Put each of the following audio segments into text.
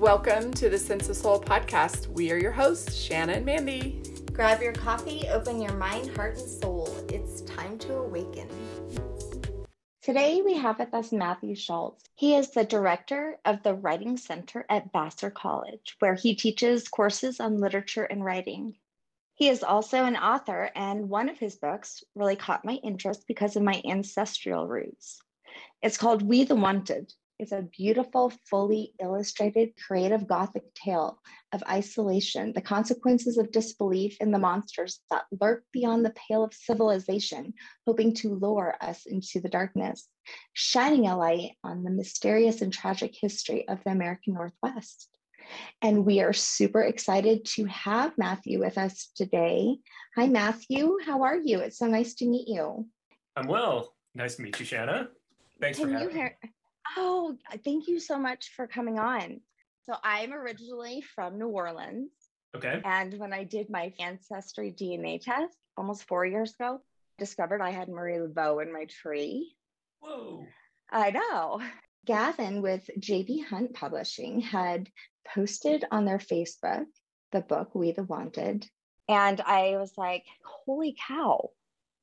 Welcome to the Sense of Soul podcast. We are your hosts, Shanna and Mandy. Grab your coffee, open your mind, heart, and soul. It's time to awaken. Today we have with us Matthew Schultz. He is the director of the Writing Center at Vassar College, where he teaches courses on literature and writing. He is also an author, and one of his books really caught my interest because of my ancestral roots. It's called We the Wanted it's a beautiful, fully illustrated, creative Gothic tale of isolation, the consequences of disbelief in the monsters that lurk beyond the pale of civilization, hoping to lure us into the darkness, shining a light on the mysterious and tragic history of the American Northwest. And we are super excited to have Matthew with us today. Hi, Matthew. How are you? It's so nice to meet you. I'm well. Nice to meet you, Shanna. Thanks Can for having me. Oh, uh, thank you so much for coming on. So I'm originally from New Orleans. Okay. And when I did my ancestry DNA test almost four years ago, discovered I had Marie Laveau in my tree. Whoa. I know. Gavin with JB Hunt Publishing had posted on their Facebook the book We the Wanted. And I was like, holy cow,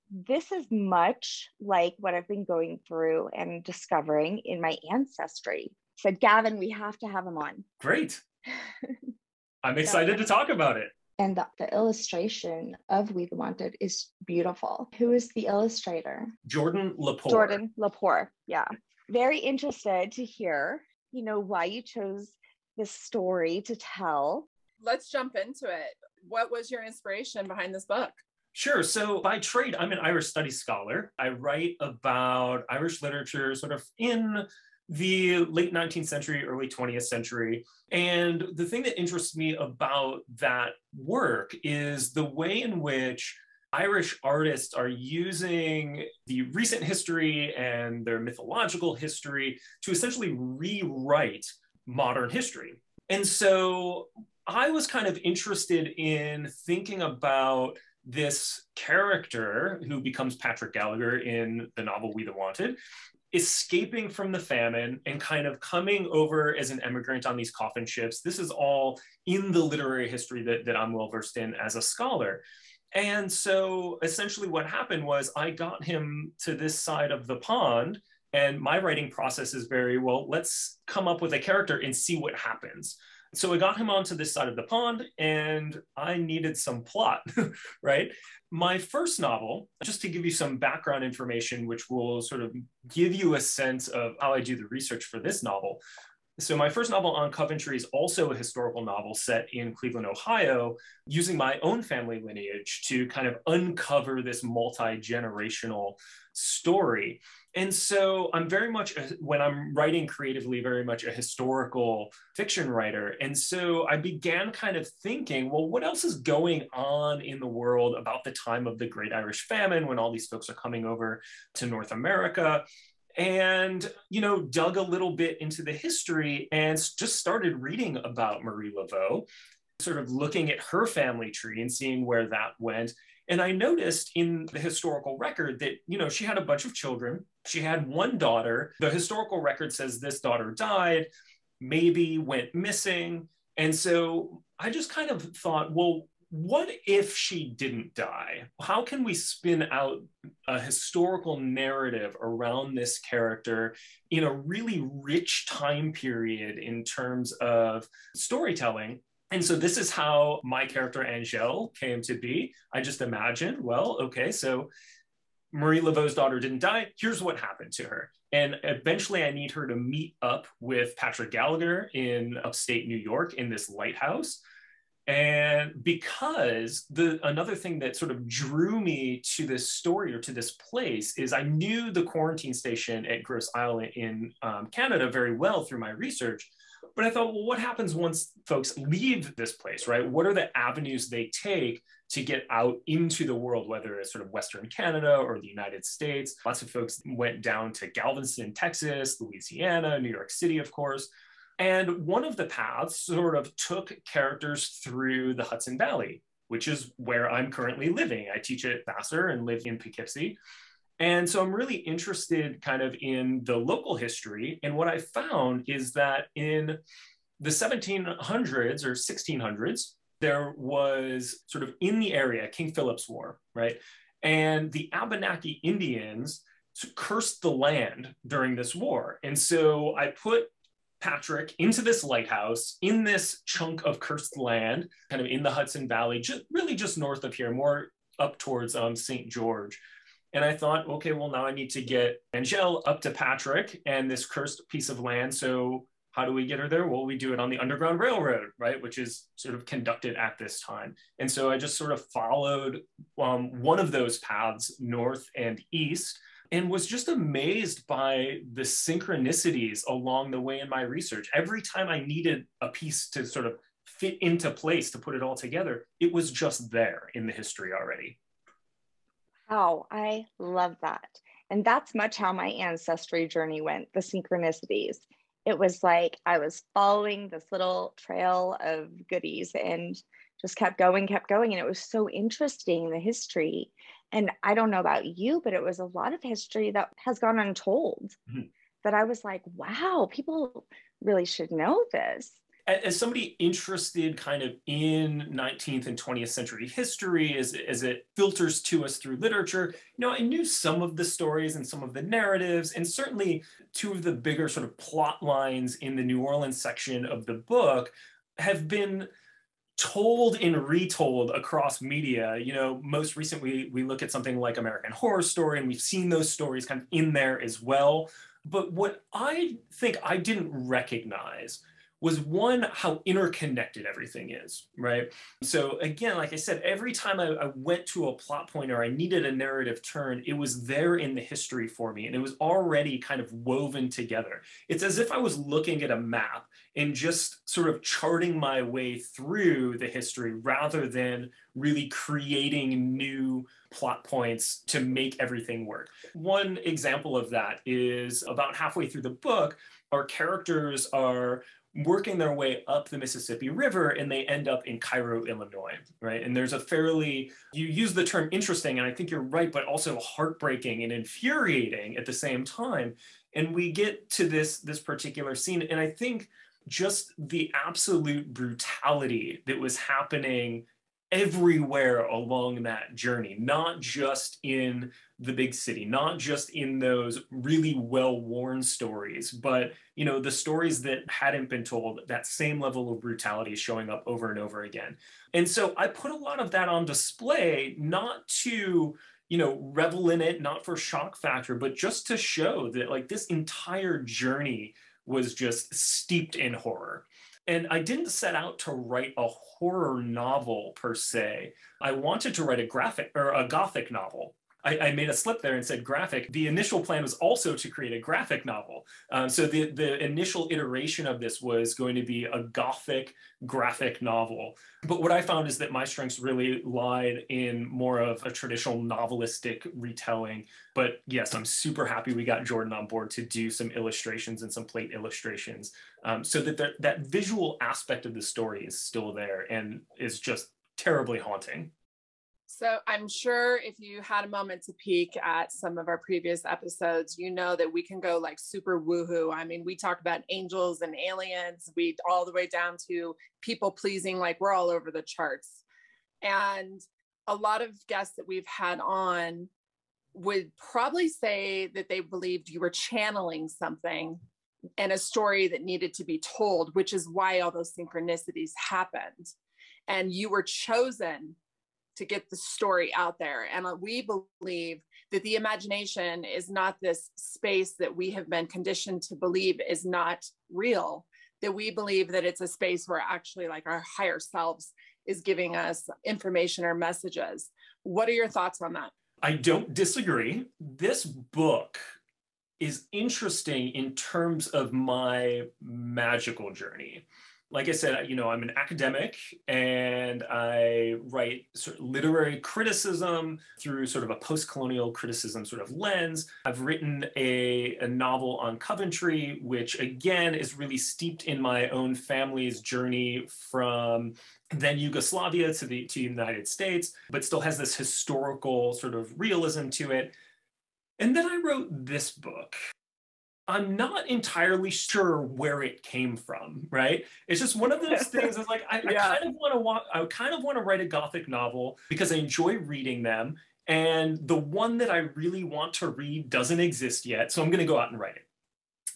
this is much like what I've been going through and discovering in my ancestry. said, Gavin, we have to have him on. Great. I'm excited to talk about it. And the, the, illustration of We the Wanted is beautiful. Who is the illustrator? Jordan Lepore. Jordan Lepore. Yeah. Very interested to hear, you know, why you chose this story to tell. Let's jump into it. What was your inspiration behind this book? Sure. So by trade, I'm an Irish studies scholar. I write about Irish literature sort of in the late 19th century, early 20th century. And the thing that interests me about that work is the way in which Irish artists are using the recent history and their mythological history to essentially rewrite modern history. And so I was kind of interested in thinking about this character who becomes Patrick Gallagher in the novel We the Wanted, escaping from the famine and kind of coming over as an emigrant on these coffin ships. This is all in the literary history that, that I'm well versed in as a scholar. And so essentially, what happened was I got him to this side of the pond. And my writing process is very well, let's come up with a character and see what happens so I got him onto this side of the pond and I needed some plot, right? My first novel, just to give you some background information, which will sort of give you a sense of how I do the research for this novel. So, my first novel on Coventry is also a historical novel set in Cleveland, Ohio, using my own family lineage to kind of uncover this multi generational story. And so I'm very much, a, when I'm writing creatively, very much a historical fiction writer. And so I began kind of thinking, well, what else is going on in the world about the time of the Great Irish Famine when all these folks are coming over to North America? And you know dug a little bit into the history and just started reading about marie laveau sort of looking at her family tree and seeing where that went and I noticed in the historical record that, you know, she had a bunch of children. She had one daughter. The historical record says this daughter died, maybe went missing. And so I just kind of thought, well, what if she didn't die? How can we spin out a historical narrative around this character in a really rich time period in terms of storytelling? And so this is how my character Angèle came to be. I just imagined, well, okay, so Marie Laveau's daughter didn't die. Here's what happened to her. And eventually I need her to meet up with Patrick Gallagher in upstate New York in this lighthouse. And because the another thing that sort of drew me to this story or to this place is I knew the quarantine station at Grosse Isle in um, Canada very well through my research. But I thought, well, what happens once folks leave this place, right? What are the avenues they take to get out into the world, whether it's sort of Western Canada or the United States? Lots of folks went down to Galveston, Texas, Louisiana, New York City, of course. And one of the paths sort of took characters through the Hudson Valley, which is where I'm currently living. I teach at Vassar and live in Poughkeepsie. And so I'm really interested kind of in the local history. And what I found is that in the 1700s or 1600s, there was sort of in the area King Philip's War, right? And the Abenaki Indians cursed the land during this war. And so I put Patrick into this lighthouse in this chunk of cursed land, kind of in the Hudson Valley, just really just north of here, more up towards um, St. George. And I thought, okay, well, now I need to get Angel up to Patrick and this cursed piece of land. So how do we get her there? Well, we do it on the Underground Railroad, right, which is sort of conducted at this time. And so I just sort of followed um, one of those paths north and east and was just amazed by the synchronicities along the way in my research. Every time I needed a piece to sort of fit into place to put it all together, it was just there in the history already. Wow, I love that. And that's much how my ancestry journey went the synchronicities it was like I was following this little trail of goodies and just kept going, kept going. And it was so interesting, the history. And I don't know about you, but it was a lot of history that has gone untold mm-hmm. that I was like, wow, people really should know this as somebody interested kind of in 19th and 20th century history as, as it filters to us through literature you know i knew some of the stories and some of the narratives and certainly two of the bigger sort of plot lines in the new orleans section of the book have been told and retold across media. You know most recently we look at something like american horror story and we've seen those stories kind of in there as well. But what i think i didn't recognize was one how interconnected everything is right? So again like i said every time I, I, went to a plot point or i needed a narrative turn it was there in the history for me and it was already kind of woven together. It's as if i was looking at a map and just sort of charting my way through the history rather than really creating new plot points to make everything work. One example of that is about halfway through the book our characters are working their way up the Mississippi River and they end up in Cairo, Illinois, right? And there's a fairly, you use the term interesting, and I think you're right, but also heartbreaking and infuriating at the same time. And we get to this, this particular scene, and I think just the absolute brutality that was happening everywhere along that journey, not just in the big city, not just in those really well-worn stories, but you know, the stories that hadn't been told, that same level of brutality showing up over and over again. And so I put a lot of that on display, not to you know revel in it not for shock factor but just to show that like this entire journey was just steeped in horror and I didn't set out to write a horror novel per se. I wanted to write a graphic or a gothic novel. I, I, made a slip there and said graphic. The initial plan was also to create a graphic novel. Um, so the, the initial iteration of this was going to be a gothic graphic novel. But what I found is that my strengths really lied in more of a traditional novelistic retelling. But yes, I'm super happy we got Jordan on board to do some illustrations and some plate illustrations um, so that the, that visual aspect of the story is still there and is just terribly haunting. So I'm sure if you had a moment to peek at some of our previous episodes, you know that we can go like super woohoo. I mean, we talk about angels and aliens, we all the way down to people pleasing, like we're all over the charts. And a lot of guests that we've had on would probably say that they believed you were channeling something and a story that needed to be told, which is why all those synchronicities happened. And you were chosen to get the story out there. And uh, we believe that the imagination is not this space that we have been conditioned to believe is not real, that we believe that it's a space where actually, like, our higher selves is giving us information or messages. What are your thoughts on that? I don't disagree. This book is interesting in terms of my magical journey like I said, you know, I'm an academic and I write sort of literary criticism through sort of a post-colonial criticism sort of lens. I've written a, a novel on Coventry, which again is really steeped in my own family's journey from then Yugoslavia to the to the United States, but still has this historical sort of realism to it. And then I wrote this book, I'm not entirely sure where it came from, right? It's just one of those things. It's like I, yeah. I kind of want to want, I kind of want to write a gothic novel because I enjoy reading them, and the one that I really want to read doesn't exist yet, so I'm going to go out and write it.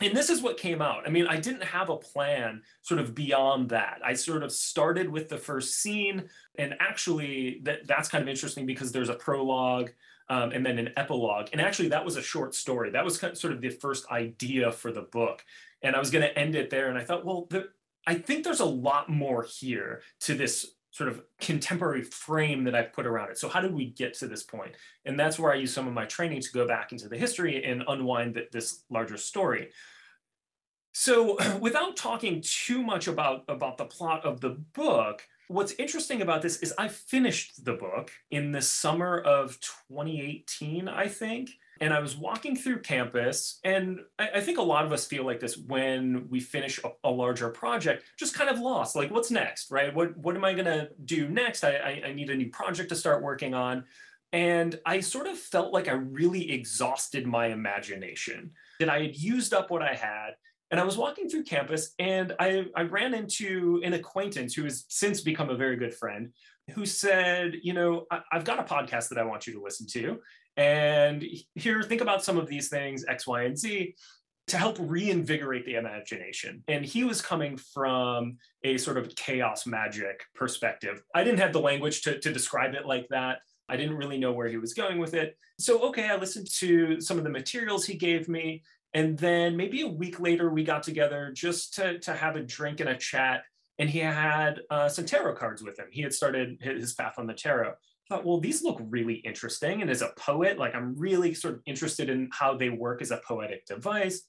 And this is what came out. I mean, I didn't have a plan sort of beyond that. I sort of started with the first scene, and actually, that that's kind of interesting because there's a prologue um, and then an epilogue. And actually, that was a short story. That was kind of sort of the first idea for the book. And I was going to end it there. And I thought, well, I think there's a lot more here to this sort of contemporary frame that I've put around it. So how did we get to this point? And that's where I use some of my training to go back into the history and unwind the, this larger story. So without talking too much about, about the plot of the book, what's interesting about this is I finished the book in the summer of 2018, I think. And I was walking through campus, and I, I think a lot of us feel like this when we finish a, a, larger project, just kind of lost. Like, what's next, right? What what am I gonna do next? I, I, I need a new project to start working on. And I sort of felt like I really exhausted my imagination, that I had used up what I had and I was walking through campus and I, I ran into an acquaintance who has since become a very good friend who said, You know, I, I've got a podcast that I want you to listen to. And here, think about some of these things, X, Y, and Z to help reinvigorate the imagination. And he was coming from a sort of chaos magic perspective. I didn't have the language to, to describe it like that. I didn't really know where he was going with it. So, okay, I listened to some of the materials he gave me. And then maybe a week later, we got together just to, to have a drink and a chat. And he had uh, some tarot cards with him. He had started his path on the tarot. I thought, well, these look really interesting. And as a poet, like I'm really sort of interested in how they work as a poetic device.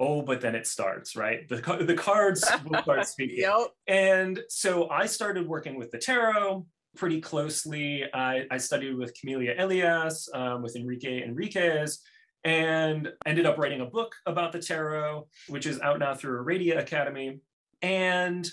Oh, but then it starts, right? The, the cards will start speaking. yep. And so I started working with the tarot pretty closely. I, I studied with Camelia Elias, um, with Enrique Enriquez, and ended up writing a book about the tarot, which is out now through Aradia Academy. And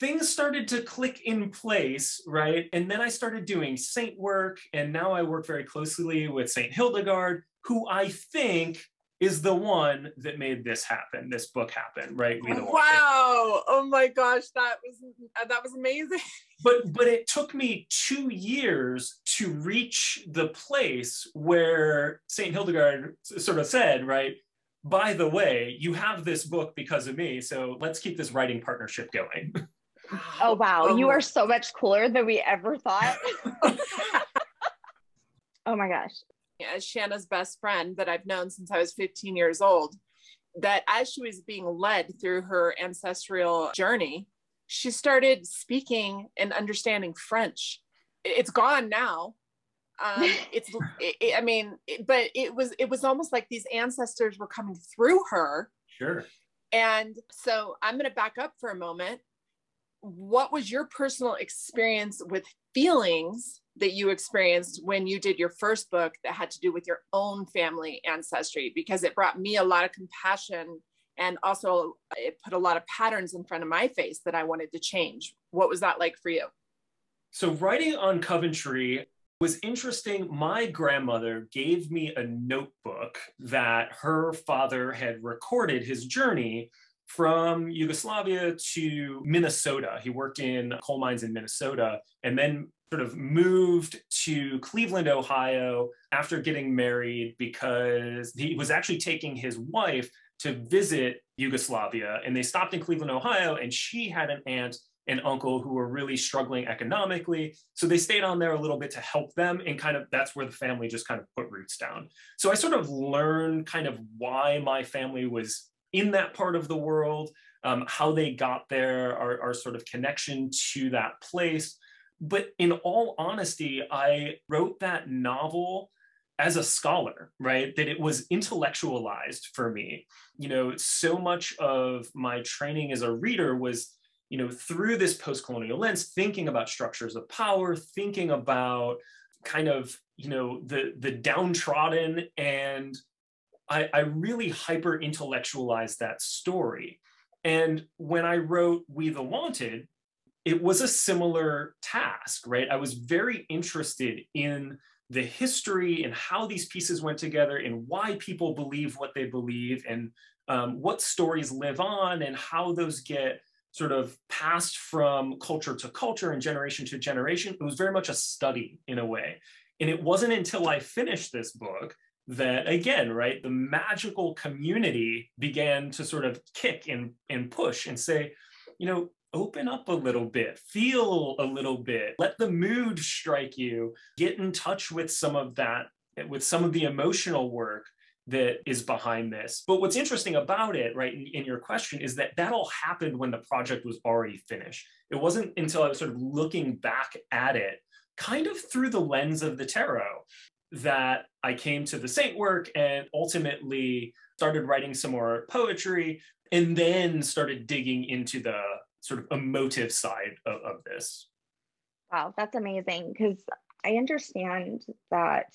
things started to click in place, right? And then I started doing saint work, and now I work very closely with Saint Hildegard, who I think is the one that made this happen, this book happen, right? Oh, wow! Oh my gosh, that was uh, that was amazing. But but it took me two years to reach the place where Saint Hildegard sort of said, right? By the way, you have this book because of me, so let's keep this writing partnership going. Oh wow, oh. you are so much cooler than we ever thought. oh my gosh as Shanna's best friend that I've known since I was 15 years old, that as she was being led through her ancestral journey, she started speaking and understanding French. It's gone now. Um, it's, it, I mean, it, but it was, it was almost like these ancestors were coming through her. Sure. And so I'm going to back up for a moment. What was your personal experience with feelings that you experienced when you did your first book that had to do with your own family ancestry because it brought me a lot of compassion and also it put a lot of patterns in front of my face that I wanted to change. What was that like for you? So writing on Coventry was interesting. My grandmother gave me a notebook that her father had recorded his journey from Yugoslavia to Minnesota. He worked in coal mines in Minnesota and then sort of moved to Cleveland, Ohio after getting married because he was actually taking his wife to visit Yugoslavia. And they stopped in Cleveland, Ohio, and she had an aunt and uncle who were really struggling economically. So they stayed on there a little bit to help them. And kind of that's where the family just kind of put roots down. So I sort of learned kind of why my family was in that part of the world, um, how they got there, our, our sort of connection to that place. But in all honesty, I wrote that novel as a scholar, right? That it was intellectualized for me. You know, so much of my training as a reader was, you know, through this post colonial lens, thinking about structures of power, thinking about kind of, you know, the, the downtrodden. And I, I really hyper intellectualized that story. And when I wrote We the Wanted, it was a similar task, right? I was very interested in the history and how these pieces went together and why people believe what they believe and um, what stories live on and how those get sort of passed from culture to culture and generation to generation. It was very much a study in a way. And it wasn't until I finished this book that again, right, the magical community began to sort of kick and, and push and say, you know, open up a little bit, feel a little bit, let the mood strike you, get in touch with some of that, with some of the emotional work that is behind this. But what's interesting about it, right, in, in, your question, is that that all happened when the project was already finished. It wasn't until I was sort of looking back at it, kind of through the lens of the tarot, that I came to the saint work and ultimately started writing some more poetry and then started digging into the sort of emotive side of, of this. Wow, that's amazing because I understand that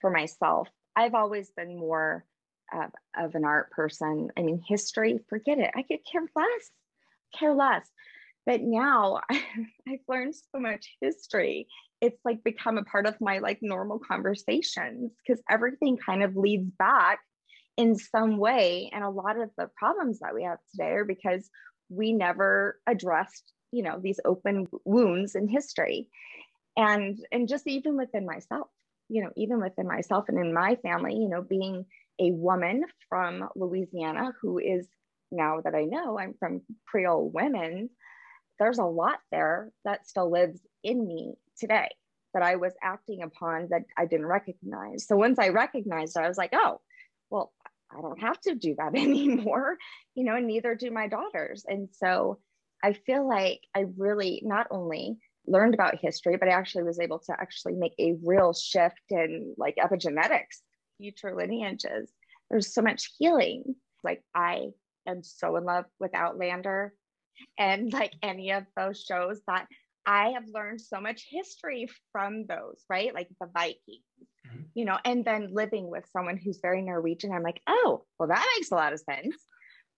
for myself, I've always been more of, of an art person. I mean, history, forget it. I could care less, care less. But now I've learned so much history. It's like become a part of my like normal conversations because everything kind of leads back in some way. And a lot of the problems that we have today are because we never addressed, you know, these open wounds in history. And and just even within myself you know, even within myself and in my family, you know, being a woman from Louisiana who is now that I know I'm from Creole women, there's a lot there that still lives in me today that I was acting upon that I didn't recognize. So once I recognized it, I was like, oh, well, I don't have to do that anymore, you know, and neither do my daughters. And so I feel like I really not only learned about history, but I actually was able to actually make a real shift in like epigenetics, future lineages. There's so much healing. Like I am so in love with Outlander and like any of those shows that I have learned so much history from those, right? Like the Vikings, mm-hmm. you know, and then living with someone who's very Norwegian, I'm like, oh, well, that makes a lot of sense.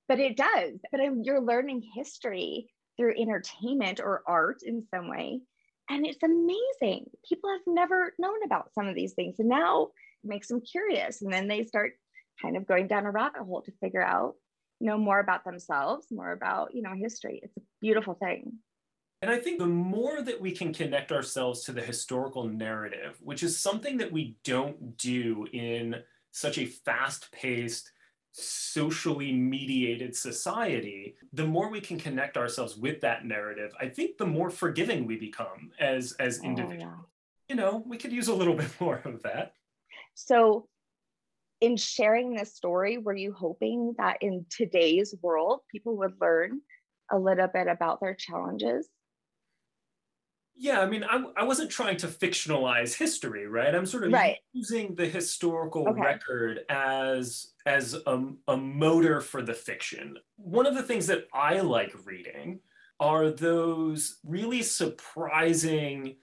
But it does. But I'm, you're learning history through entertainment or art in some way. And it's amazing. People have never known about some of these things. And now it makes them curious. And then they start kind of going down a rabbit hole to figure out, you know, more about themselves, more about, you know, history. It's a beautiful thing. And I think the more that we can connect ourselves to the historical narrative, which is something that we don't do in such a fast paced, socially mediated society, the more we can connect ourselves with that narrative, I think the more forgiving we become as as oh, individuals. Oh, yeah. You know, we could use a little bit more of that. So in sharing this story, were you hoping that in today's world people would learn a little bit about their challenges? Yeah i mean I, I wasn't trying to fictionalize history right i'm sort of right. using the historical okay. record as as a, a motor for the fiction one of the things that i like reading are those really surprising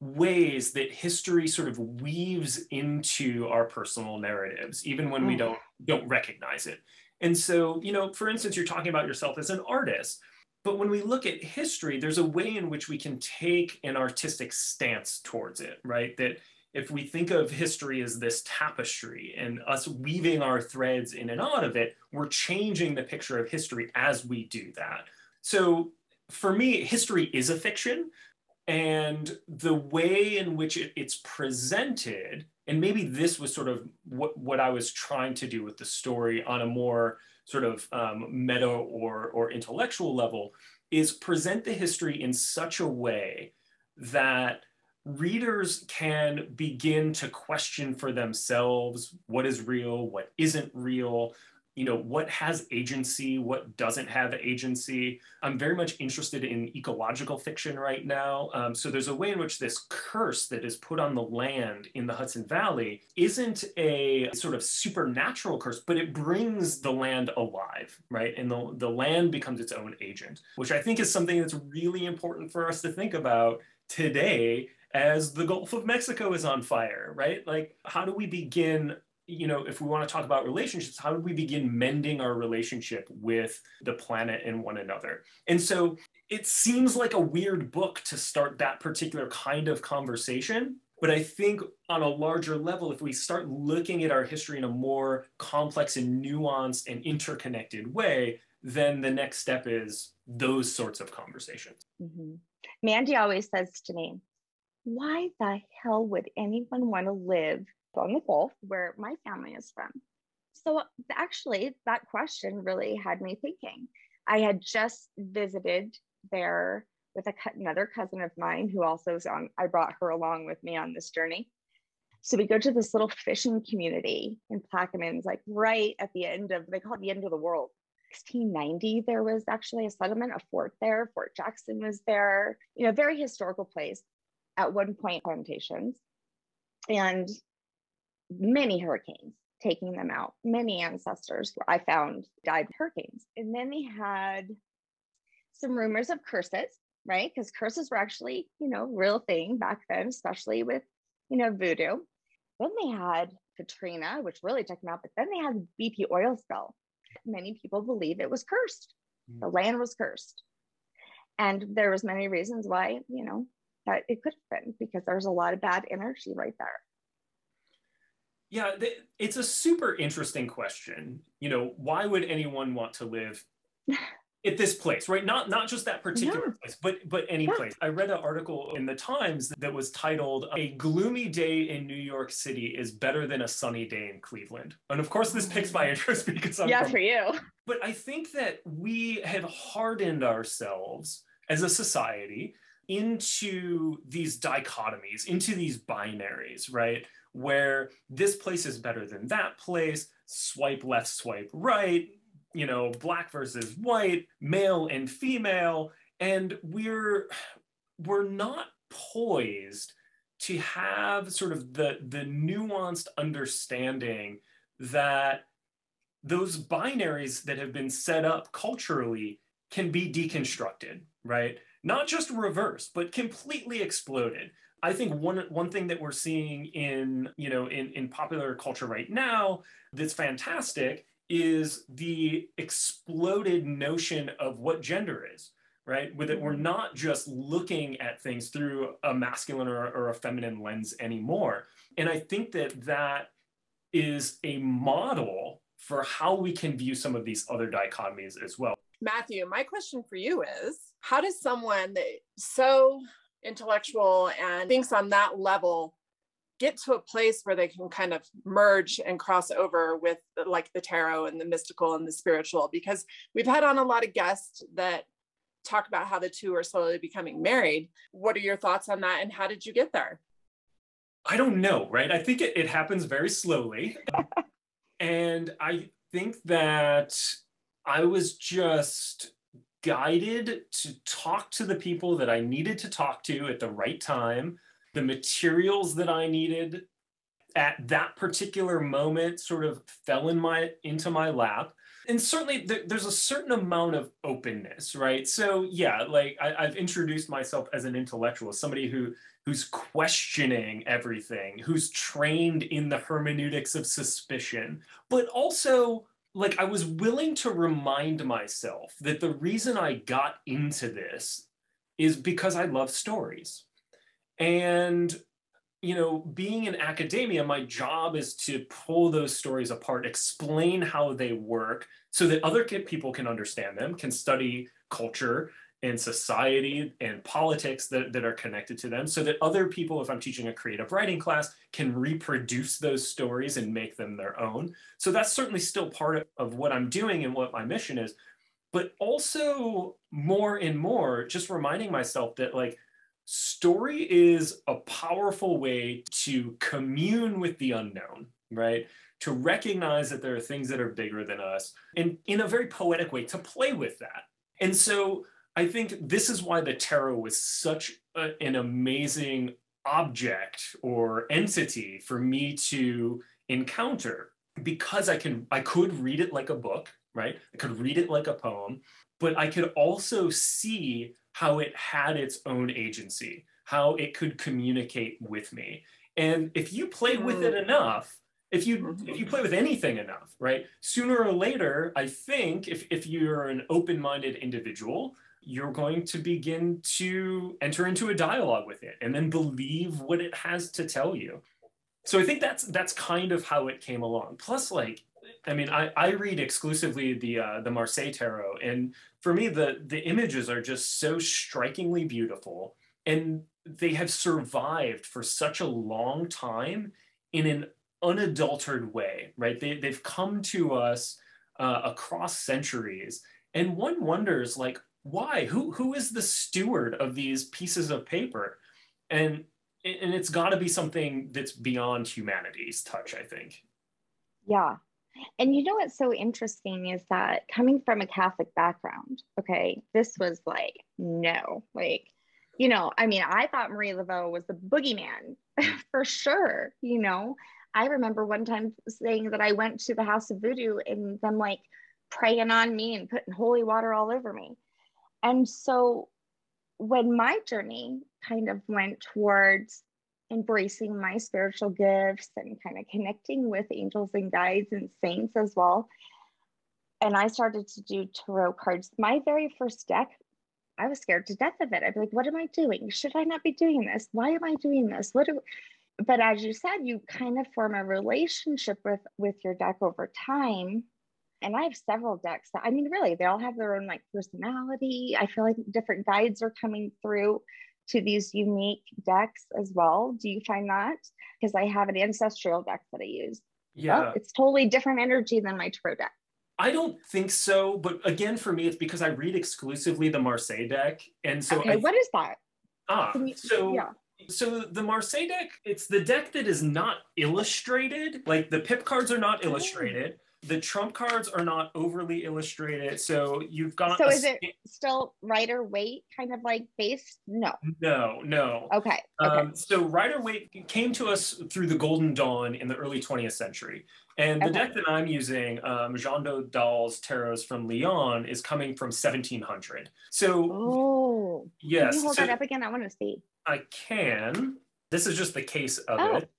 ways that history sort of weaves into our personal narratives even when we mm. don't don't recognize it and so you know for instance you're talking about yourself as an artist but when we look at history, there's a way in which we can take an artistic stance towards it, right? That if we think of history as this tapestry and us weaving our threads in and out of it, we're changing the picture of history as we do that. So for me, history is a fiction. And the way in which it, it's presented, and maybe this was sort of what, what I was trying to do with the story on a more sort of um, meta or, or intellectual level is present the history in such a way that readers can begin to question for themselves what is real, what isn't real, you know what has agency what doesn't have agency. I'm very much interested in ecological fiction right now. Um, so there's a way in which this curse that is put on the land in the hudson valley isn't a sort of supernatural curse but it brings the land alive right? And the, the land becomes its own agent which i think is something that's really important for us to think about today as the Gulf of Mexico is on fire, right? Like, how do we begin you know, if we want to talk about relationships, how do we begin mending our relationship with the planet and one another? And so it seems like a weird book to start that particular kind of conversation. But I think on a larger level, if we start looking at our history in a more complex and nuanced and interconnected way, then the next step is those sorts of conversations. Mm-hmm. Mandy always says to me, Why the hell would anyone want to live on the Gulf where my family is from? So, actually, that question really had me thinking. I had just visited there with a, another cousin of mine who also is on, I brought her along with me on this journey. So we go to this little fishing community in Plaquemines, like right at the end of, they call it the end of the world. 1690, there was actually a settlement, a fort there. Fort Jackson was there, you know, very historical place at one point, plantations, and many hurricanes taking them out. Many ancestors I found died hurricanes. And then they had some rumors of curses right? Because curses were actually, you know, real thing back then, especially with, you know, voodoo. Then they had Katrina, which really took them out, but then they had BP oil spill. Many people believe it was cursed. Mm. The land was cursed. And there was many reasons why, you know, that it could have been because there's a lot of bad energy right there. Yeah, it's a super interesting question. You know, why would anyone want to live at this place right? Not not just that particular place but but any yeah. place. I read an article in the times that was titled a gloomy day in new york city is better than a sunny day in cleveland. And of course this piques my interest because i'm yeah from, for you. But i think that we have hardened ourselves as a society into these dichotomies into these binaries right where this place is better than that place swipe left swipe right you know, black versus white, male and female, and we're we're not poised to have sort of the the nuanced understanding that those binaries that have been set up culturally can be deconstructed, right? Not just reversed, but completely exploded. I think one one thing that we're seeing in you know in in popular culture right now that's fantastic is the exploded notion of what gender is right? With it we're mm-hmm. not just looking at things through a masculine or, or, a feminine lens anymore. And i think that that is a model for how we can view some of these other dichotomies as well. Matthew my question for you is how does someone that so intellectual and thinks on that level get to a place where they can kind of merge and cross over with like the tarot and the mystical and the spiritual because we've had on a lot of guests that talk about how the two are slowly becoming married. What are your thoughts on that and how did you get there? I don't know right? I think it, it happens very slowly. And i think that i was just guided to talk to the people that i needed to talk to at the right time the materials that I needed at that particular moment sort of fell in my into my lap. And certainly th- there's a certain amount of openness right? So yeah like I, have introduced myself as an intellectual somebody who who's questioning everything who's trained in the hermeneutics of suspicion but also like i was willing to remind myself that the reason i got into this is because i love stories. And you know, being in academia, my job is to pull those stories apart, explain how they work so that other people can understand them, can study culture and society and politics that, that are connected to them, so that other people, if I'm teaching a creative writing class, can reproduce those stories and make them their own. So that's certainly still part of, what I'm doing and what my mission is. But also, more and more, just reminding myself that, like, story is a powerful way to commune with the unknown, right? To recognize that there are things that are bigger than us, and in a very poetic way, to play with that. And so I think this is why the tarot was such a, an amazing object or entity for me to encounter because I can I could read it like a book, right? I could read it like a poem, but I could also see how it had its own agency, how it could communicate with me. And if you play with it mm. enough, if you mm-hmm. if you play with anything enough, right? Sooner or later, I think if if you're an open-minded individual, you're going to begin to enter into a dialogue with it and then believe what it has to tell you. So I think that's that's kind of how it came along. Plus, like, I mean, I, I read exclusively the uh, the Marseille Tarot, and for me, the the images are just so strikingly beautiful, and they have survived for such a long time in an unadulterated way, right? They they've come to us uh, across centuries, and one wonders, like, why? Who who is the steward of these pieces of paper? And and it's got to be something that's beyond humanity's touch, I think. Yeah. And you know what's so interesting is that coming from a Catholic background, okay, this was like, no, like, you know, I mean, I thought Marie Laveau was the boogeyman for sure, you know. I remember one time saying that I went to the House of Voodoo and them like praying on me and putting holy water all over me. And so when my journey kind of went towards embracing my spiritual gifts and kind of connecting with angels and guides and saints as well. And I started to do tarot cards. My very first deck, I was scared to death of it. I'd be like, what am I doing? Should I not be doing this? Why am I doing this? What do but as you said, you kind of form a relationship with with your deck over time. And I have several decks that I mean, really, they all have their own like personality. I feel like different guides are coming through to these unique decks as well. Do you find that? Because I have an ancestral deck that I use. Yeah. Well, it's totally different energy than my tarot deck. I don't think so, but again, for me, it's because I read exclusively the Marseille deck, and so okay, I, what is that? Ah, you, so yeah. So the Marseille deck, it's the deck that is not illustrated. Like the pip cards are not oh. illustrated the trump cards are not overly illustrated so you've got so is it still Rider Waite kind of like based? No. No no. Okay, okay. Um, so Rider Waite came to us through the golden dawn in the early 20th century and the okay. deck that i'm using um, jean Dodal's tarots from lyon is coming from 1700 so oh yes can you hold so that up again? I want to see. I can. This is just the case of oh. it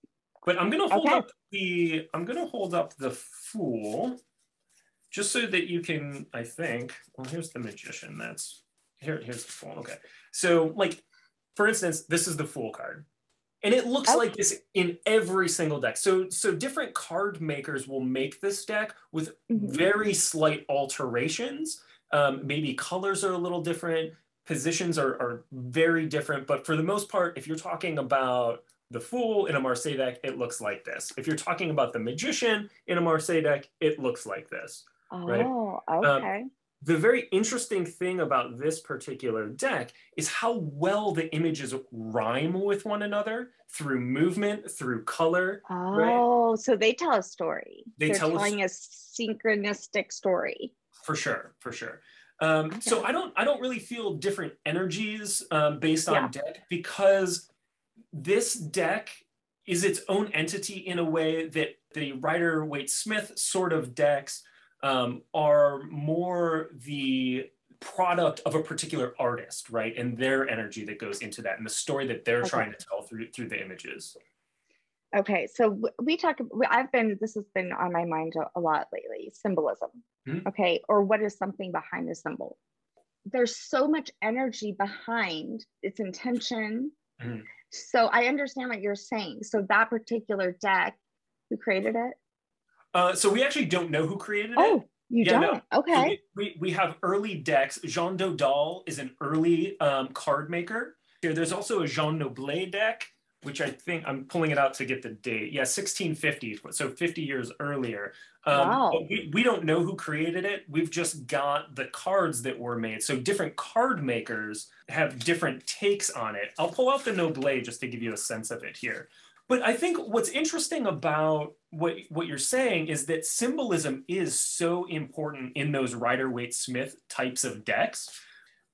but I'm gonna hold okay. up the I'm gonna hold up the fool just so that you can, I think. Well, here's the magician. That's here, here's the fool. Okay. So, like, for instance, this is the fool card. And it looks okay. like this in every single deck. So, so different card makers will make this deck with mm-hmm. very slight alterations. Um, maybe colors are a little different, positions are, are very different. But for the most part, if you're talking about the Fool in a Marseille deck, it looks like this. If you're talking about the Magician in a Marseille deck, it looks like this. Oh, right? okay. Um, the very interesting thing about this particular deck is how well the images rhyme with one another through movement, through color. Oh, right? so they tell a story. They They're tell telling a, a synchronistic story. For sure, for sure. Um, okay. So I don't, I don't really feel different energies um, based on yeah. deck because this deck is its own entity in a way that the Rider Waite Smith sort of decks um, are more the product of a particular artist, right? And their energy that goes into that and the story that they're okay. trying to tell through through the images. Okay, so we talk. I've been. This has been on my mind a, lot lately. Symbolism. Mm-hmm. Okay, or what is something behind a symbol? There's so much energy behind its intention, mm-hmm. So I understand what you're saying. So that particular deck, who created it? Uh, so we actually don't know who created oh, it. You yeah, don't? No. Okay. So we, we, we, have early decks. Jean Dodal is an early um, card maker. Here, there's also a Jean Noblet deck which I think I'm pulling it out to get the date. Yeah, 1650, so 50 years earlier. Um, wow. We, we don't know who created it. We've just got the cards that were made. So different card makers have different takes on it. I'll pull out the Noblet just to give you a sense of it here. But I think what's interesting about what, what you're saying is that symbolism is so important in those Rider Waite Smith types of decks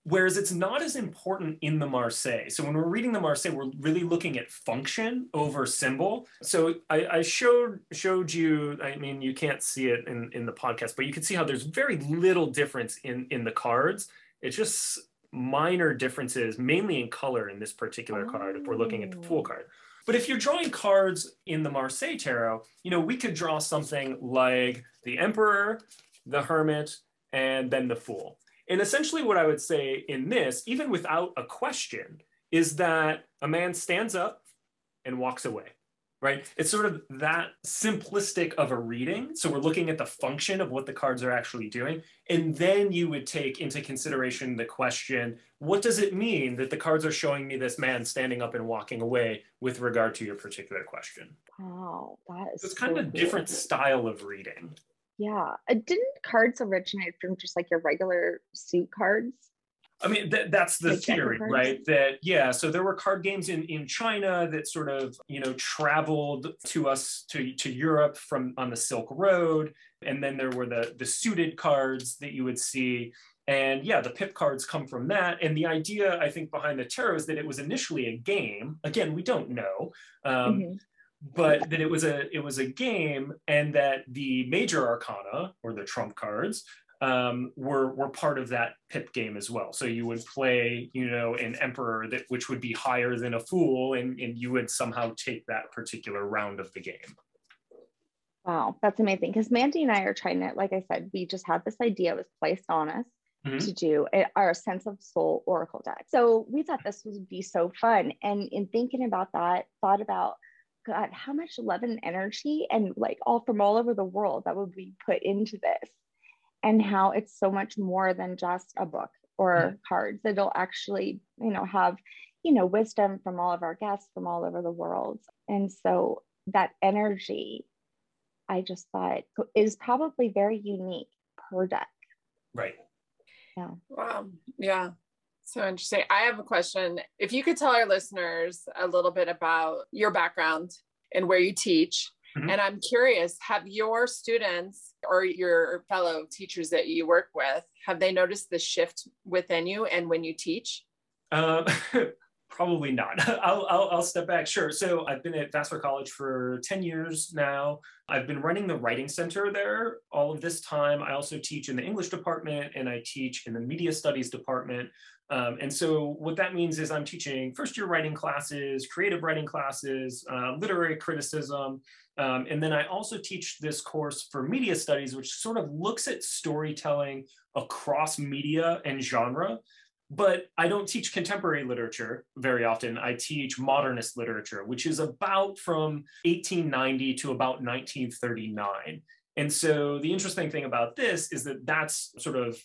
Whereas it's not as important in the Marseille. So when we're reading the Marseille, we're really looking at function over symbol. So I, I, showed showed you, I mean, you can't see it in, in the podcast, but you can see how there's very little difference in, in the cards. It's just minor differences, mainly in color in this particular oh. card, if we're looking at the Fool card. But if you're drawing cards in the Marseille Tarot, you know, we could draw something like the Emperor, the Hermit, and then the Fool And essentially, what I would say in this, even without a question, is that a man stands up and walks away right? It's sort of that simplistic of a reading. So we're looking at the function of what the cards are actually doing. And then you would take into consideration the question what does it mean that the cards are showing me this man standing up and walking away with regard to your particular question? Wow, that is. So it's kind so of a different style of reading. Yeah. Uh, didn't cards originate from just like your regular suit cards? I mean, th- that's the like theory, right? That, yeah, so there were card games in, in China that sort of, you know, traveled to us to, to Europe from on the Silk Road. And then there were the, the suited cards that you would see. And yeah, the pip cards come from that. And the idea, I think, behind the tarot is that it was initially a game. Again, we don't know. Um, mm-hmm but that it was a it was a game and that the major arcana or the trump cards um, were were part of that pip game as well. So you would play, you know, an emperor that which would be higher than a fool, and, and you would somehow take that particular round of the game. Wow, that's amazing. Because Mandy and I are trying to, like I said, we just had this idea was placed on us mm-hmm. to do our sense of soul oracle deck. So we thought this would be so fun. And in thinking about that, thought about God, how much love and energy and like all from all over the world that would be put into this and how it's so much more than just a book or mm-hmm. cards. It'll actually, you know, have, you know, wisdom from all of our guests from all over the world. And so that energy, I just thought is probably very unique per deck. Right. Yeah. Wow. Yeah. So interesting. I have a question. If you could tell our listeners a little bit about your background and where you teach, Mm-hmm. And I'm curious, have your students or your fellow teachers that you work with, have they noticed the shift within you and when you teach? Uh, probably not. I'll, I'll, I'll, step back. Sure. So I've been at Vassar College for 10 years now. I've been running the writing center there all of this time. I also teach in the English department and I teach in the media studies department. Um, and so what that means is I'm teaching first year writing classes, creative writing classes, uh, literary criticism, um, and then I also teach this course for media studies, which sort of looks at storytelling across media and genre. But I don't teach contemporary literature very often. I teach modernist literature, which is about from 1890 to about 1939. And so the interesting thing about this is that that's sort of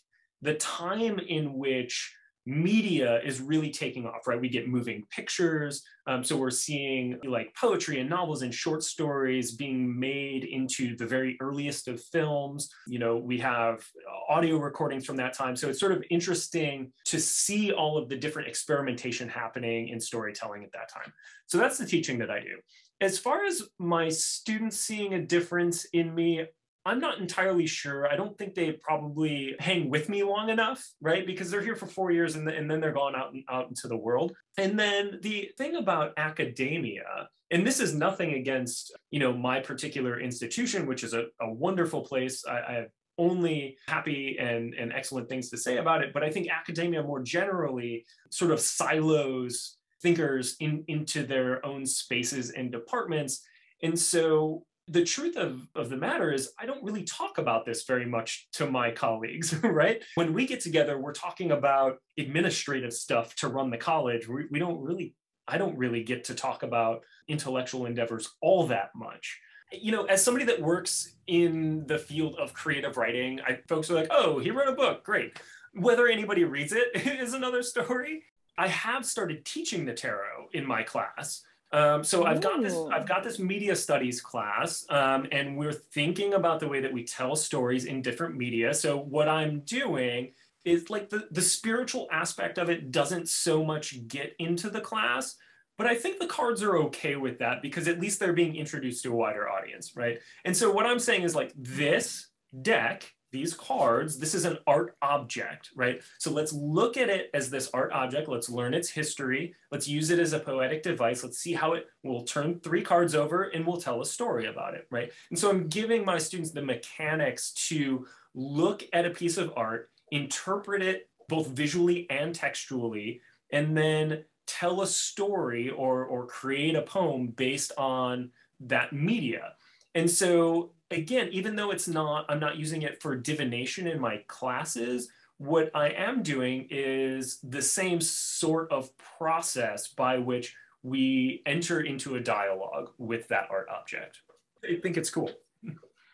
the time in which media is really taking off, right? We get moving pictures. Um, so we're seeing like poetry and novels and short stories being made into the very earliest of films. You know, we have audio recordings from that time. So it's sort of interesting to see all of the different experimentation happening in storytelling at that time. So that's the teaching that I do. As far as my students seeing a difference in me, I'm not entirely sure. I don't think they probably hang with me long enough, right? Because they're here for four years and, and then they're gone out, out into the world. And then the thing about academia, and this is nothing against, you know, my particular institution, which is a, a wonderful place. I, I have only happy and, and excellent things to say about it. But I think academia more generally sort of silos thinkers in, into their own spaces and departments. And so the truth of, of the matter is i don't really talk about this very much to my colleagues right? When we get together we're talking about administrative stuff to run the college. We, we don't really i don't really get to talk about intellectual endeavors all that much. You know as somebody that works in the field of creative writing I, folks are like oh he wrote a book. Great. Whether anybody reads it is another story. I have started teaching the tarot in my class um, so I've got this I've got this media studies class, um, and we're thinking about the way that we tell stories in different media. So what I'm doing is like the the spiritual aspect of it doesn't so much get into the class, but I think the cards are okay with that because at least they're being introduced to a wider audience, right? And so what I'm saying is like this deck these cards, this is an art object, right? So let's look at it as this art object. Let's learn its history. Let's use it as a poetic device. Let's see how it will turn three cards over and we'll tell a story about it, right? And so I'm giving my students the mechanics to look at a piece of art, interpret it both visually and textually, and then tell a story or, or create a poem based on that media. And so again, even though it's not, I'm not using it for divination in my classes, what I am doing is the same sort of process by which we enter into a dialogue with that art object. I think it's cool.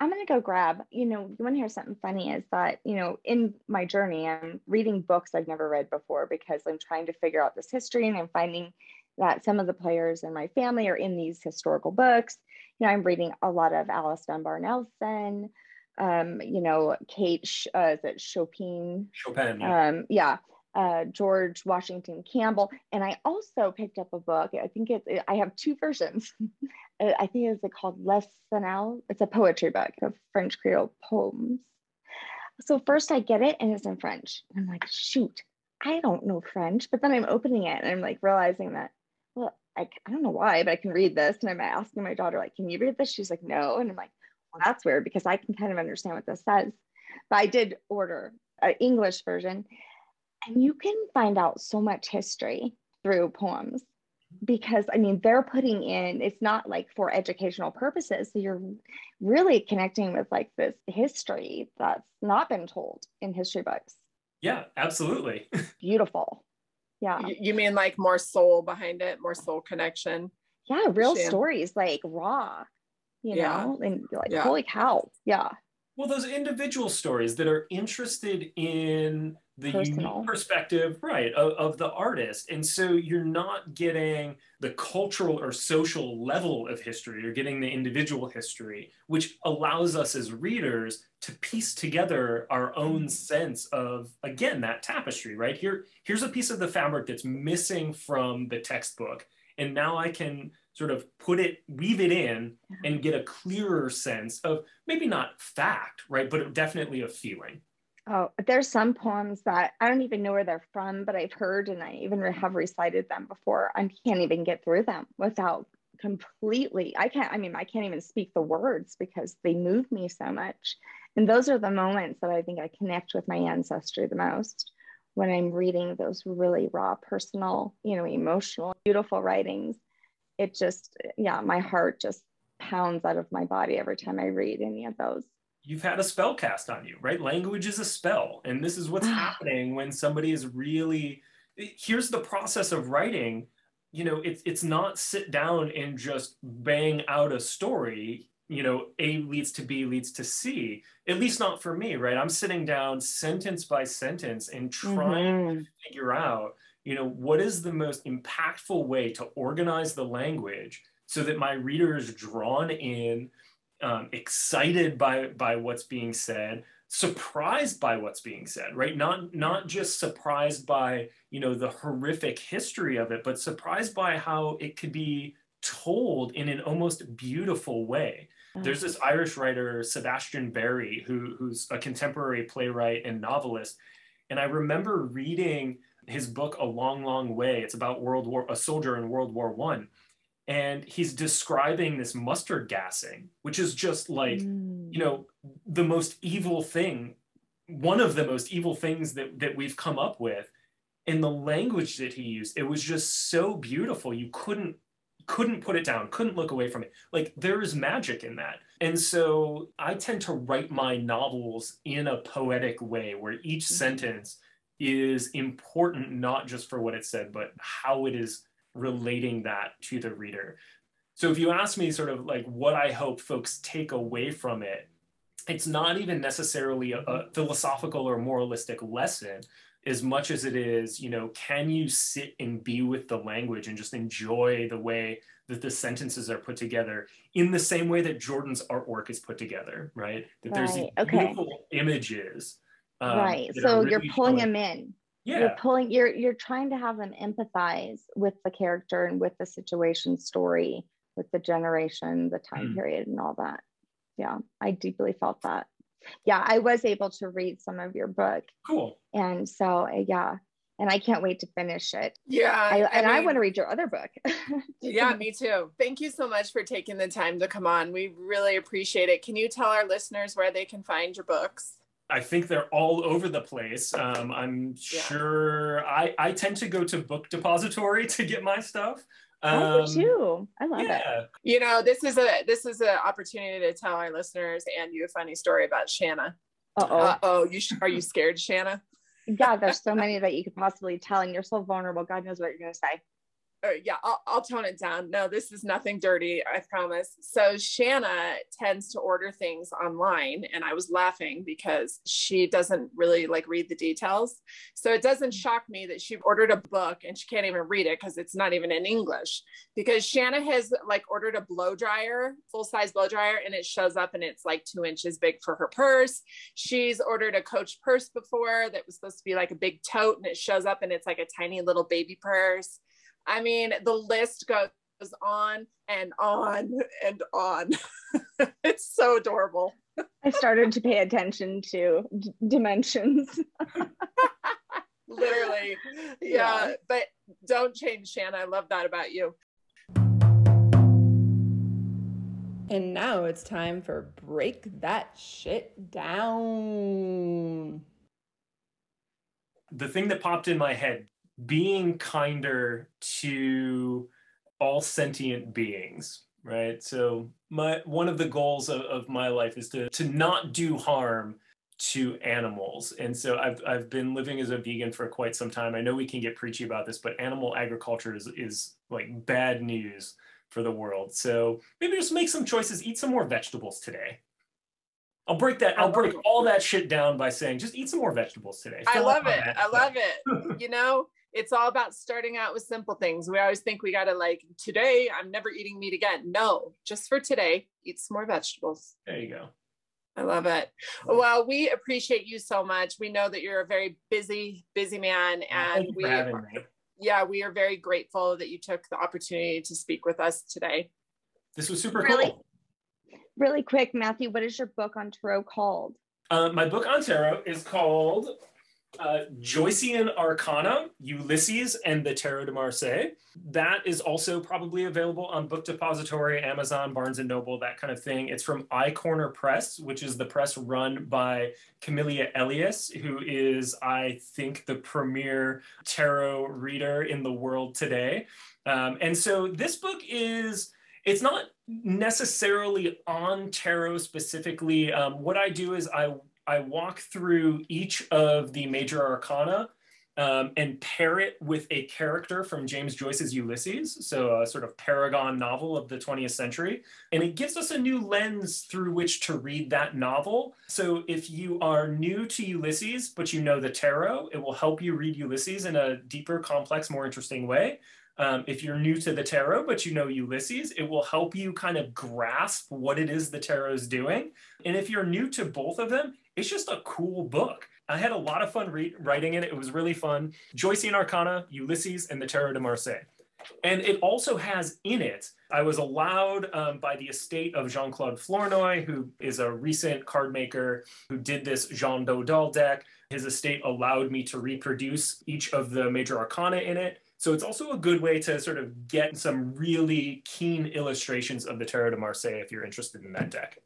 I'm going to go grab, you know, you want to hear something funny is that, you know, in my journey, I'm reading books I've never read before because I'm trying to figure out this history and I'm finding that some of the players in my family are in these historical books. You know, I'm reading a lot of Alice Dunbar Nelson, um, you know, Kate, uh, is it Chopin? Chopin, yeah. Um, yeah. Uh, George Washington Cable. And I also picked up a book. I think it's, I have two versions. Uh, I think it's called Les Cenelles. It's a poetry book of French Creole poems. So first I get it and it's in French. I'm like, shoot, I don't know French. But then I'm opening it and I'm like realizing that, I, I don't know why, but I can read this. And I'm asking my daughter, like, can you read this? She's like, no. And I'm like, well, that's weird because I can kind of understand what this says. But I did order an English version. And you can find out so much history through poems because I mean, they're putting in, it's not like for educational purposes. So you're really connecting with like this history that's not been told in history books. Yeah, absolutely. Beautiful. Yeah. You mean like more soul behind it, more soul connection? Yeah, real Shan. stories, like raw, you yeah. know, and like, yeah. holy cow. Yeah. Well, those individual stories that are interested in the Personal. unique perspective, right, of, of, the artist. And so you're not getting the cultural or social level of history, you're getting the individual history, which allows us as readers to piece together our own sense of, again, that tapestry, right? Here, here's a piece of the fabric that's missing from the textbook. And now I can sort of put it, weave it in, and get a clearer sense of maybe not fact, right, but definitely a feeling. Oh, there's some poems that I don't even know where they're from, but I've heard and I even have recited them before. I can't even get through them without completely. I can't, I mean, I can't even speak the words because they move me so much. And those are the moments that I think I connect with my ancestry the most when I'm reading those really raw, personal, you know, emotional, beautiful writings. It just, yeah, my heart just pounds out of my body every time I read any of those you've had a spell cast on you, right? Language is a spell. And this is what's happening when somebody is really, here's the process of writing. You know, it's, it's not sit down and just bang out a story. You know, A leads to B leads to C, at least not for me, right? I'm sitting down sentence by sentence and trying mm-hmm. to figure out, you know, what is the most impactful way to organize the language so that my reader is drawn in um, excited by by what's being said surprised by what's being said right? Not not just surprised by you know the horrific history of it but surprised by how it could be told in an almost beautiful way. Mm. there's this irish writer sebastian barry who, who's a contemporary playwright and novelist. And i remember reading his book a long long way. It's about world war a soldier in world war one and he's describing this mustard gassing which is just like mm. you know the most evil thing one of the most evil things that that we've come up with in the language that he used it was just so beautiful you couldn't couldn't put it down couldn't look away from it like there is magic in that and so i tend to write my novels in a poetic way where each mm-hmm. sentence is important not just for what it said but how it is relating that to the reader. So if you ask me sort of like what I hope folks take away from it, it's not even necessarily a, a philosophical or moralistic lesson as much as it is, you know, can you sit and be with the language and just enjoy the way that the sentences are put together in the same way that Jordan's artwork is put together, right? That there's okay. beautiful images. Um, right. So really you're pulling showing, them in yeah. you're pulling you're you're trying to have them empathize with the character and with the situation story with the generation the time mm. period and all that. Yeah i deeply felt that. Yeah i was able to read some of your book. Cool. And so uh, yeah and i can't wait to finish it. Yeah I, and I, mean, I want to read your other book. Yeah me too. Thank you so much for taking the time to come on. We really appreciate it. Can you tell our listeners where they can find your books I think they're all over the place. Um, I'm yeah. sure I, I tend to go to Book Depository to get my stuff. Um, I do too. I love yeah. it. You know, this is a this is an opportunity to tell our listeners and you a funny story about Shanna. Uh-oh. Uh-oh. You sh- are you scared, Shanna? yeah, there's so many that you could possibly tell, and you're so vulnerable. God knows what you're going to say or yeah, I'll, I'll tone it down. No, this is nothing dirty, I promise. So Shanna tends to order things online, and I was laughing because she doesn't really like read the details. So it doesn't mm-hmm. shock me that she ordered a book and she can't even read it because it's not even in English. Because Shanna has like ordered a blow dryer, full size blow dryer, and it shows up and it's like two inches big for her purse. She's ordered a Coach purse before that was supposed to be like a big tote, and it shows up and it's like a tiny little baby purse. I mean, the list goes on and on and on. it's so adorable. I started to pay attention to d- dimensions. Literally. Yeah. yeah. But don't change, Shanna. I love that about you. And now it's time for Break That Shit Down. The thing that popped in my head being kinder to all sentient beings right so my one of the goals of, of my life is to to not do harm to animals and so I've, I've been living as a vegan for quite some time i know we can get preachy about this but animal agriculture is, is like bad news for the world so maybe just make some choices eat some more vegetables today I'll break that. I'll break all that shit down by saying, just eat some more vegetables today. I love it. I love it. you know, it's all about starting out with simple things. We always think we got to like, today, I'm never eating meat again. No, just for today, eat some more vegetables. There you go. I love it. Well, we appreciate you so much. We know that you're a very busy, busy man, and we, yeah, we are very grateful that you took the opportunity to speak with us today. This was super really, cool. Really quick, Matthew, what is your book on tarot called? Uh, my book on tarot is called uh, Joycean Arcana, Ulysses, and the Tarot de Marseille. That is also probably available on Book Depository, Amazon, Barnes and Noble, that kind of thing. It's from EyeCorner Press, which is the press run by Camelia Elias, who is, I think, the premier tarot reader in the world today. Um, and so this book is it's not necessarily on tarot specifically. Um, what I do is I I walk through each of the major arcana um, and pair it with a character from James Joyce's Ulysses, so a sort of paragon novel of the 20th century. And it gives us a new lens through which to read that novel. So if you are new to Ulysses, but you know the tarot, it will help you read Ulysses in a deeper, complex, more interesting way. Um, if you're new to the tarot, but you know Ulysses, it will help you kind of grasp what it is the tarot is doing. And if you're new to both of them, it's just a cool book. I had a lot of fun re- writing it. It was really fun. Joycean Arcana, Ulysses, and the Tarot de Marseille. And it also has in it, I was allowed um, by the estate of Jean Claude Flornoy, who is a recent card maker who did this Jean Dodal deck. His estate allowed me to reproduce each of the major arcana in it. So it's also a good way to sort of get some really keen illustrations of the Tarot de Marseille if you're interested in that deck.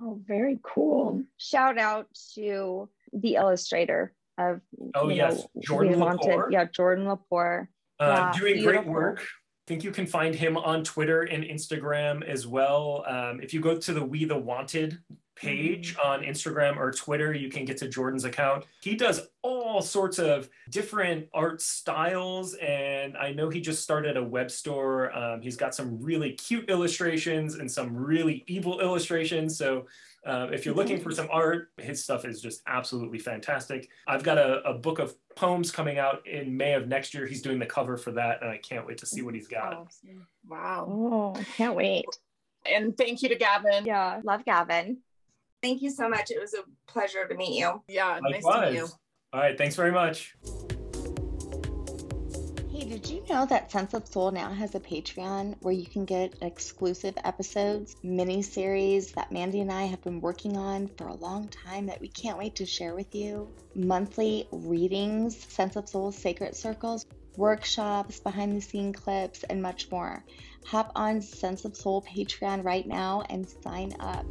Oh, very cool. Shout out to the illustrator of Oh yes, know, Jordan Lepore. Yeah, Jordan Lepore. Uh, yeah, doing beautiful. great work. I think you can find him on Twitter and Instagram as well. Um, if you go to the We the Wanted page on Instagram or Twitter, you can get to Jordan's account. He does all sorts of different art styles, and I know he just started a web store. Um, he's got some really cute illustrations and some really evil illustrations. So uh, if you're looking for some art, his stuff is just absolutely fantastic. I've got a, a, book of poems coming out in May of next year. He's doing the cover for that, and I can't wait to see what he's got. Wow. Oh, I can't wait. And thank you to Gavin. Yeah, love Gavin. Thank you so much. It was a pleasure to meet you. Yeah, Likewise. nice to meet you. All right, thanks very much. Hey, did you know that Sense of Soul now has a Patreon where you can get exclusive episodes, mini series that Mandy and I have been working on for a long time that we can't wait to share with you? Monthly readings, Sense of Soul Sacred Circles, workshops, behind the scene clips, and much more. Hop on Sense of Soul Patreon right now and sign up.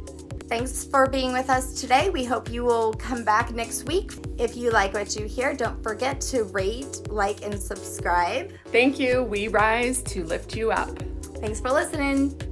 Thanks for being with us today. We hope you will come back next week. If you like what you hear, don't forget to rate, like, and subscribe. Thank you. We rise to lift you up. Thanks for listening.